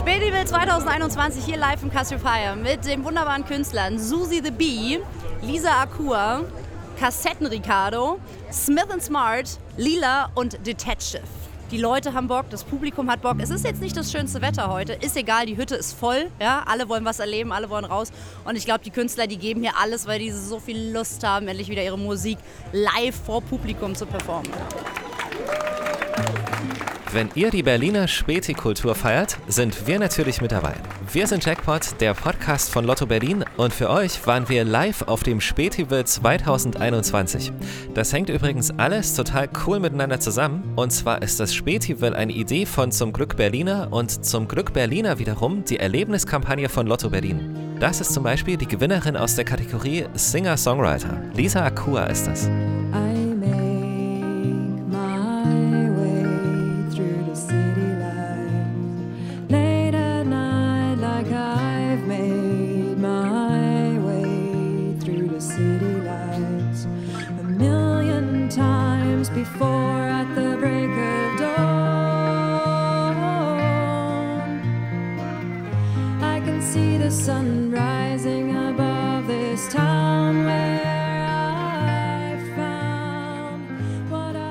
Spätival 2021 hier live im Cassiopeia mit den wunderbaren Künstlern Susi the Bee, Lisa Akua, Kassetten Ricardo, Smith Smart, Lila und Detective. Die Leute haben Bock, das Publikum hat Bock. Es ist jetzt nicht das schönste Wetter heute, ist egal, die Hütte ist voll, ja, alle wollen was erleben, alle wollen raus und ich glaube, die Künstler, die geben hier alles, weil die so viel Lust haben, endlich wieder ihre Musik live vor Publikum zu performen. Wenn ihr die Berliner Späti-Kultur feiert, sind wir natürlich mit dabei. Wir sind Jackpot, der Podcast von Lotto Berlin und für euch waren wir live auf dem Spätival 2021. Das hängt übrigens alles total cool miteinander zusammen und zwar ist das Spätival eine Idee von Zum Glück Berliner und Zum Glück Berliner wiederum die Erlebniskampagne von Lotto Berlin. Das ist zum Beispiel die Gewinnerin aus der Kategorie Singer-Songwriter. Lisa Akua ist das.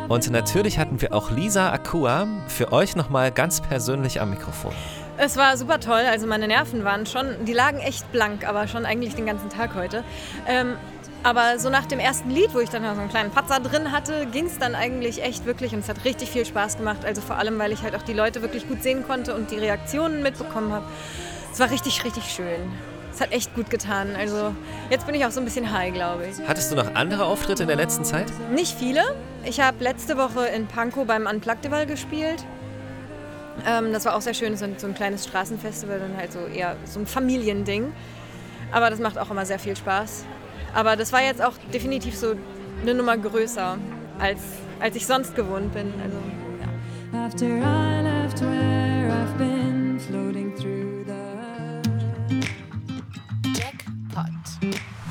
Und natürlich hatten wir auch Lisa Akua für euch nochmal ganz persönlich am Mikrofon. Es war super toll. Also meine Nerven waren schon, die lagen echt blank, aber schon eigentlich den ganzen Tag heute. Ähm, aber so nach dem ersten Lied, wo ich dann so einen kleinen Patzer drin hatte, ging es dann eigentlich echt wirklich und es hat richtig viel Spaß gemacht. Also vor allem, weil ich halt auch die Leute wirklich gut sehen konnte und die Reaktionen mitbekommen habe. Es war richtig, richtig schön. Es hat echt gut getan. Also jetzt bin ich auch so ein bisschen high, glaube ich. Hattest du noch andere Auftritte in der letzten Zeit? Nicht viele. Ich habe letzte Woche in Pankow beim Unplugged gespielt. Ähm, das war auch sehr schön, so ein, so ein kleines Straßenfestival und halt so eher so ein Familiending. Aber das macht auch immer sehr viel Spaß. Aber das war jetzt auch definitiv so eine Nummer größer, als, als ich sonst gewohnt bin. Also, ja.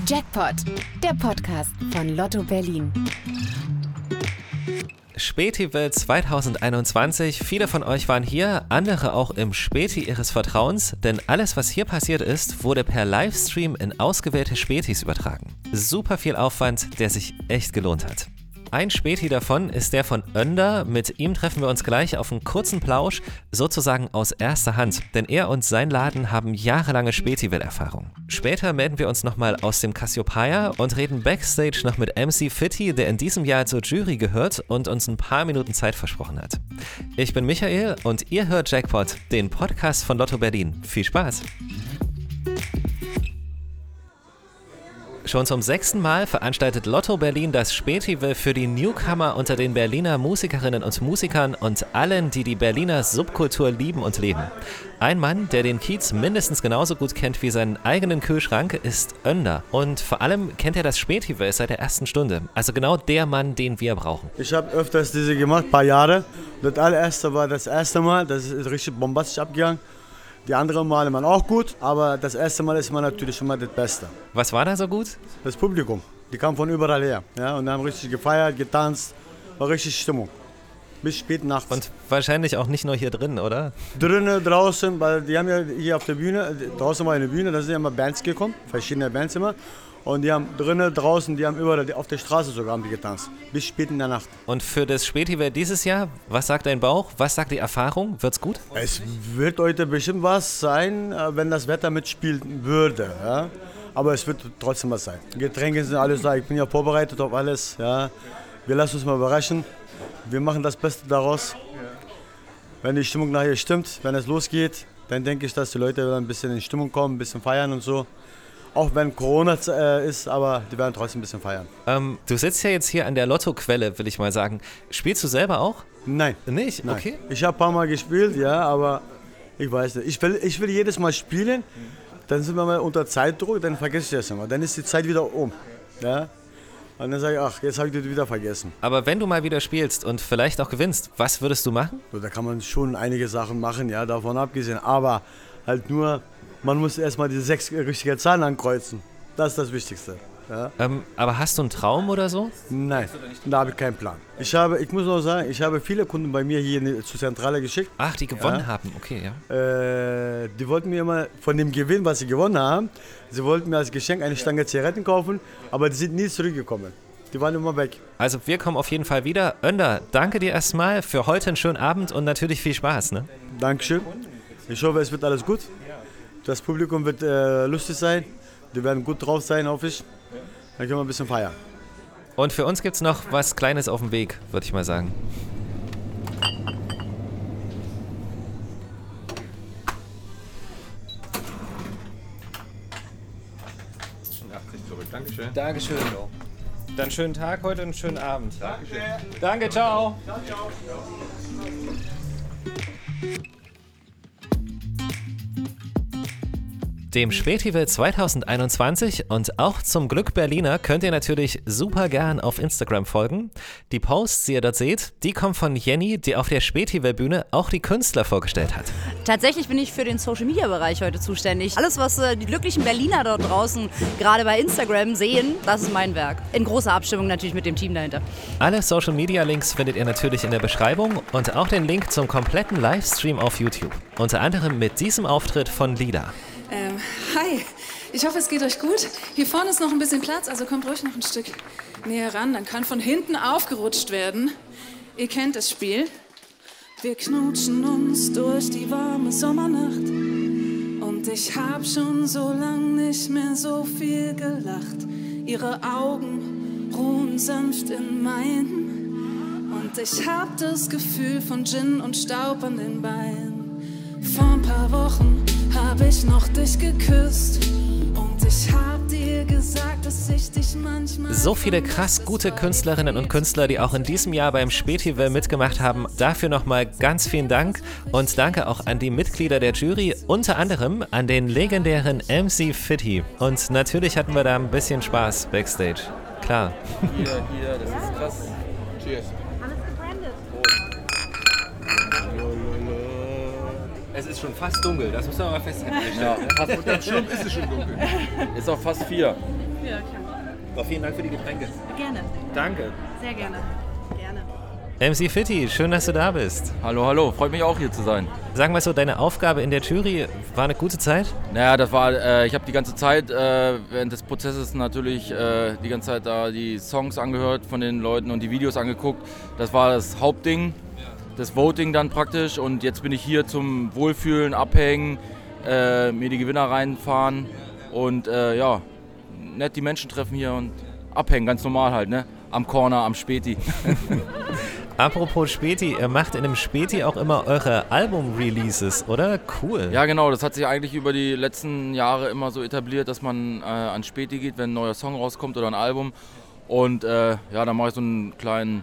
Jackpot. Der Podcast von Lotto Berlin. Spätival 2021. Viele von euch waren hier, andere auch im Späti ihres Vertrauens, denn alles, was hier passiert ist, wurde per Livestream in ausgewählte Spätis übertragen. Super viel Aufwand, der sich echt gelohnt hat. Ein Späti davon ist der von Önder. Mit ihm treffen wir uns gleich auf einen kurzen Plausch, sozusagen aus erster Hand, denn er und sein Laden haben jahrelange Spätival-Erfahrung. Später melden wir uns nochmal aus dem Cassiopeia und reden backstage noch mit MC Fitty, der in diesem Jahr zur Jury gehört und uns ein paar Minuten Zeit versprochen hat. Ich bin Michael und ihr hört Jackpot, den Podcast von Lotto Berlin. Viel Spaß! Schon zum sechsten Mal veranstaltet Lotto Berlin das Spätival für die Newcomer unter den Berliner Musikerinnen und Musikern und allen, die die Berliner Subkultur lieben und leben. Ein Mann, der den Kiez mindestens genauso gut kennt wie seinen eigenen Kühlschrank, ist Önder. Und vor allem kennt er das Spätival seit der ersten Stunde. Also genau der Mann, den wir brauchen. Ich habe öfters diese gemacht, ein paar Jahre. Das allererste war das erste Mal, das ist richtig bombastisch abgegangen. Die anderen Male waren auch gut, aber das erste Mal ist immer natürlich immer das Beste. Was war da so gut? Das Publikum, die kamen von überall her ja, und haben richtig gefeiert, getanzt, war richtig Stimmung. Bis spät nachts. Und wahrscheinlich auch nicht nur hier drin, oder? Drinnen, draußen, weil die haben ja hier auf der Bühne, draußen war eine Bühne, da sind ja immer Bands gekommen, verschiedene Bands immer. Und die haben drinnen, draußen, die haben überall, auf der Straße sogar haben die getanzt. Bis spät in der Nacht. Und für das Spätival dieses Jahr, was sagt dein Bauch? Was sagt die Erfahrung? Wird's gut? Es wird heute bestimmt was sein, äh, wenn das Wetter mitspielen würde. Ja? Aber es wird trotzdem was sein. Getränke sind alles da, ich bin ja vorbereitet auf alles. Ja? Wir lassen uns mal überraschen. Wir machen das Beste daraus. Wenn die Stimmung nachher stimmt, wenn es losgeht, dann denke ich, dass die Leute wieder ein bisschen in Stimmung kommen, ein bisschen feiern und so. Auch wenn Corona äh, ist, aber die werden trotzdem ein bisschen feiern. Ähm, du sitzt ja jetzt hier an der Lottoquelle, will ich mal sagen. Spielst du selber auch? Nein. Nicht? Nein. Okay. Ich habe ein paar Mal gespielt, ja, aber ich weiß nicht. Ich will, ich will jedes Mal spielen, dann sind wir mal unter Zeitdruck, dann vergesse ich das immer. Dann ist die Zeit wieder um. Ja? Und dann sage ich, ach, jetzt habe ich das wieder vergessen. Aber wenn du mal wieder spielst und vielleicht auch gewinnst, was würdest du machen? So, da kann man schon einige Sachen machen, ja, davon abgesehen. Aber halt nur, man muss erstmal diese sechs richtigen Zahlen ankreuzen. Das ist das Wichtigste. Ja. Ähm, aber hast du einen Traum oder so? Nein, da habe ich keinen Plan. Ich habe, ich muss noch sagen, ich habe viele Kunden bei mir hier die, zur Zentrale geschickt. Ach, die gewonnen Ja. haben, okay, ja. Äh, die wollten mir immer von dem Gewinn, was sie gewonnen haben, sie wollten mir als Geschenk eine Stange Zigaretten kaufen, aber die sind nie zurückgekommen. Die waren immer weg. Also wir kommen auf jeden Fall wieder. Önder, danke dir erstmal für heute einen schönen Abend und natürlich viel Spaß, ne? Dankeschön. Ich hoffe, es wird alles gut. Das Publikum wird äh, lustig sein. Die werden gut drauf sein, hoffe ich. Dann können wir ein bisschen feiern. Und für uns gibt's noch was Kleines auf dem Weg, würde ich mal sagen. Dankeschön. Dankeschön. Dann schönen Tag heute und einen schönen Abend. Dankeschön. Danke, ciao. Dem Spätival 2021 und auch zum Glück Berliner könnt ihr natürlich super gern auf Instagram folgen. Die Posts, die ihr dort seht, die kommen von Jenny, die auf der Spätival-Bühne auch die Künstler vorgestellt hat. Tatsächlich bin ich für den Social Media Bereich heute zuständig. Alles, was äh, die glücklichen Berliner dort draußen gerade bei Instagram sehen, das ist mein Werk. In großer Abstimmung natürlich mit dem Team dahinter. Alle Social Media Links findet ihr natürlich in der Beschreibung und auch den Link zum kompletten Livestream auf YouTube. Unter anderem mit diesem Auftritt von Lida. Ähm, hi, ich hoffe, es geht euch gut. Hier vorne ist noch ein bisschen Platz, also kommt ruhig noch ein Stück näher ran. Dann kann von hinten aufgerutscht werden. Ihr kennt das Spiel. Wir knutschen uns durch die warme Sommernacht. Und ich hab schon so lang nicht mehr so viel gelacht. Ihre Augen ruhen sanft in meinen. Und ich hab das Gefühl von Gin und Staub an den Beinen. Vor ein paar Wochen ich noch dich geküsst. Und ich hab dir gesagt, dass ich dich manchmal. So viele krass gute Künstlerinnen und Künstler, die auch in diesem Jahr beim Spätival mitgemacht haben. Dafür nochmal ganz vielen Dank und danke auch an die Mitglieder der Jury, unter anderem an den legendären MC Fitty. Und natürlich hatten wir da ein bisschen Spaß backstage. Klar. Hier, hier, das ist krass. Cheers. Es ist schon fast dunkel, das muss man mal festhalten. Ja, fast, ganz schlimm ist es schon dunkel. Ist auch fast vier. vielen Dank für die Getränke. Gerne, Danke. sehr gerne. Gerne. MC Fitty, schön, dass du da bist. Hallo, hallo, freut mich auch hier zu sein. Sagen wir so, deine Aufgabe in der Jury war eine gute Zeit? Naja, das war, äh, ich habe die ganze Zeit äh, während des Prozesses natürlich äh, die ganze Zeit da die Songs angehört von den Leuten und die Videos angeguckt. Das war das Hauptding, das Voting dann praktisch. Und jetzt bin ich hier zum Wohlfühlen, Abhängen, äh, mir die Gewinner reinfahren und äh, ja, nett die Menschen treffen hier und abhängen, ganz normal halt, ne? Am Corner, am Späti. Apropos Späti, ihr macht in dem Späti auch immer eure Album-Releases, oder? Cool. Ja, genau. Das hat sich eigentlich über die letzten Jahre immer so etabliert, dass man äh, an Späti geht, wenn ein neuer Song rauskommt oder ein Album. Und äh, ja, dann mache ich so einen kleinen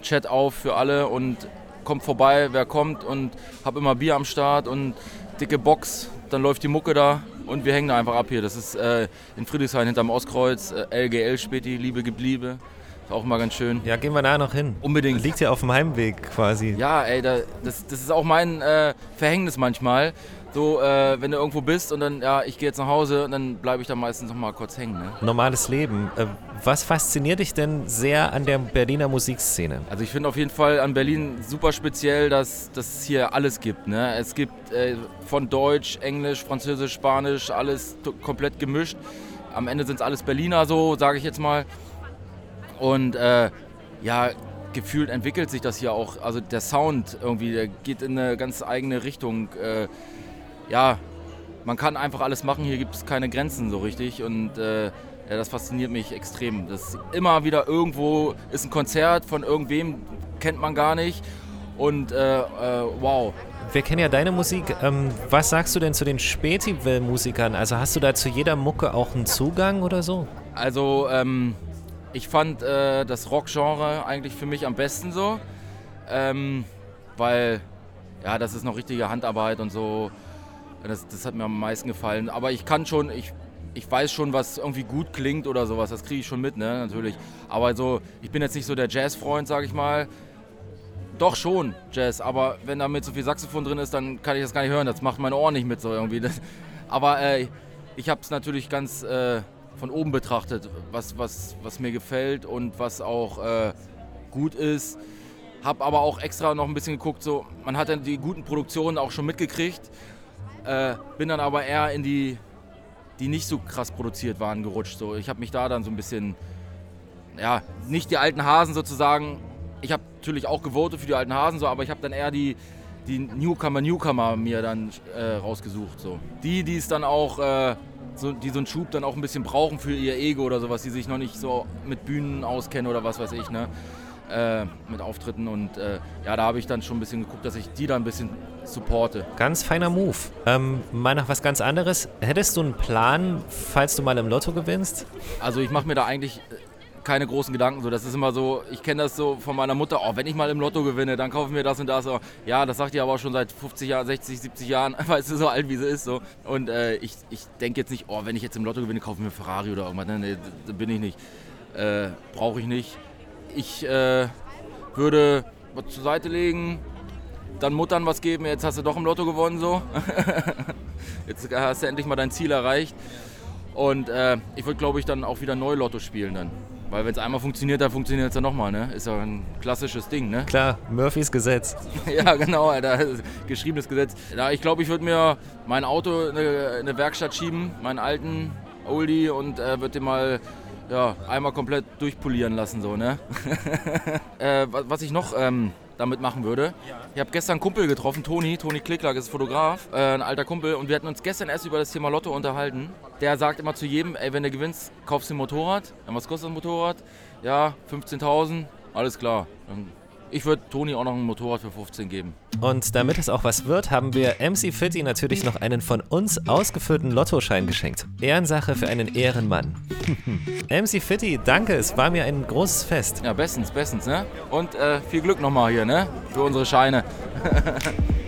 WhatsApp-Chat auf für alle und kommt vorbei, wer kommt und habe immer Bier am Start und dicke Box. Dann läuft die Mucke da und wir hängen da einfach ab hier. Das ist äh, in Friedrichshain hinterm Ostkreuz, äh, LGL Späti, Liebe gebliebe. Ist auch mal ganz schön. Ja, gehen wir da noch hin. Unbedingt. Liegt ja auf dem Heimweg quasi. Ja, ey, da, das, das ist auch mein äh, Verhängnis manchmal. So, äh, wenn du irgendwo bist und dann, ja, ich gehe jetzt nach Hause und dann bleibe ich da meistens noch mal kurz hängen. Ne? Normales Leben. Äh, Was fasziniert dich denn sehr an der Berliner Musikszene? Also ich finde auf jeden Fall an Berlin super speziell, dass dass es hier alles gibt. Ne? Es gibt äh, von Deutsch, Englisch, Französisch, Spanisch, alles komplett gemischt. Am Ende sind es alles Berliner so, sage ich jetzt mal. Und äh, ja, gefühlt entwickelt sich das hier auch. Also der Sound irgendwie, der geht in eine ganz eigene Richtung. Äh, ja, man kann einfach alles machen. Hier gibt es keine Grenzen so richtig. Und äh, ja, das fasziniert mich extrem. Das immer wieder irgendwo ist ein Konzert von irgendwem, kennt man gar nicht. Und äh, äh, wow. Wir kennen ja deine Musik. Ähm, was sagst du denn zu den Spätival-Musikern? Also hast du da zu jeder Mucke auch einen Zugang oder so? Also ähm, ich fand äh, das Rock-Genre eigentlich für mich am besten so, ähm, weil ja, das ist noch richtige Handarbeit und so. Das, das hat mir am meisten gefallen. Aber ich kann schon, ich, ich weiß schon, was irgendwie gut klingt oder sowas. Das kriege ich schon mit, ne, natürlich. Aber so, ich bin jetzt nicht so der Jazz-Freund, sag ich mal. Doch schon Jazz, aber wenn da mit so viel Saxophon drin ist, dann kann ich das gar nicht hören. Das macht meine Ohren nicht mit so irgendwie. Das, aber äh, Ich habe es natürlich ganz äh, von oben betrachtet, was, was, was mir gefällt und was auch äh, gut ist. Habe aber auch extra noch ein bisschen geguckt, so, man hat dann die guten Produktionen auch schon mitgekriegt. Äh, bin dann aber eher in die, die nicht so krass produziert waren, gerutscht. So. Ich habe mich da dann so ein bisschen, ja, nicht die alten Hasen sozusagen. Ich habe natürlich auch gewotet für die alten Hasen, so, aber ich habe dann eher die, die Newcomer, Newcomer mir dann äh, rausgesucht. So. Die, die es dann auch, äh, so, die so einen Schub dann auch ein bisschen brauchen für ihr Ego oder sowas, die sich noch nicht so mit Bühnen auskennen oder was weiß ich, ne? Äh, mit Auftritten und äh, ja, da habe ich dann schon ein bisschen geguckt, dass ich die da ein bisschen supporte. Ganz feiner Move. Ähm, mal noch was ganz anderes. Hättest du einen Plan, falls du mal im Lotto gewinnst? Also ich mache mir da eigentlich keine großen Gedanken. So, das ist immer so, ich kenne das so von meiner Mutter, oh, wenn ich mal im Lotto gewinne, dann kaufen wir das und das. Oh, ja, das sagt die aber auch schon seit 50 Jahren, 60, 70 Jahren, weißt du, so alt wie sie ist. So. Und äh, ich, ich denke jetzt nicht, oh, wenn ich jetzt im Lotto gewinne, kaufen wir Ferrari oder irgendwas. Nee, nee, bin ich nicht. Äh, Brauche ich nicht. Ich äh, würde was zur Seite legen, dann Muttern was geben, jetzt hast du doch im Lotto gewonnen so. jetzt hast du endlich mal dein Ziel erreicht. Und äh, ich würde, glaube ich, dann auch wieder neu Lotto spielen dann. Weil wenn es einmal funktioniert, dann funktioniert es ja nochmal, ne? Ist ja ein klassisches Ding, ne? Klar, Murphys Gesetz. ja, genau, Alter. Geschriebenes Gesetz. Ja, ich glaube, ich würde mir mein Auto in eine, in eine Werkstatt schieben, meinen alten Oldie, und äh, würde den mal ja, einmal komplett durchpolieren lassen, so, ne? äh, wa- was ich noch ähm, damit machen würde, ich habe gestern einen Kumpel getroffen, Toni, Toni Klicklack ist Fotograf, äh, ein alter Kumpel, und wir hatten uns gestern erst über das Thema Lotto unterhalten. Der sagt immer zu jedem, ey, wenn du gewinnst, kaufst du ein Motorrad. Ja, was kostet ein Motorrad? Ja, 15.000, alles klar. Dann- Ich würde Toni auch noch ein Motorrad für 15 geben. Und damit es auch was wird, haben wir MC Fitty natürlich noch einen von uns ausgefüllten Lottoschein geschenkt. Ehrensache für einen Ehrenmann. MC Fitty, danke, es war mir ein großes Fest. Ja, bestens, bestens, ne? Und äh, viel Glück nochmal hier, ne? Für unsere Scheine.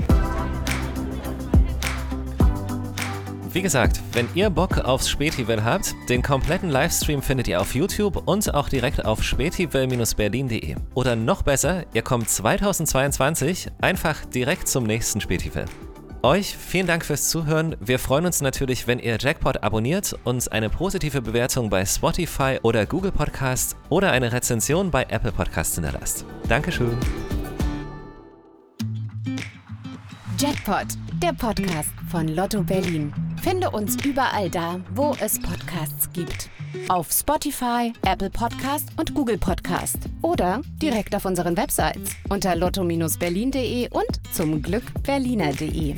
Wie gesagt, wenn ihr Bock aufs Spätival habt, den kompletten Livestream findet ihr auf YouTube und auch direkt auf spätival-berlin.de. Oder noch besser, ihr kommt 2022 einfach direkt zum nächsten Spätival. Euch vielen Dank fürs Zuhören. Wir freuen uns natürlich, wenn ihr Jackpot abonniert, uns eine positive Bewertung bei Spotify oder Google Podcasts oder eine Rezension bei Apple Podcasts hinterlasst. Dankeschön. Jackpot, der Podcast von Lotto Berlin. Finde uns überall da, wo es Podcasts gibt. Auf Spotify, Apple Podcast und Google Podcast. Oder direkt auf unseren Websites unter lotto-berlin.de und zum Glück berliner.de.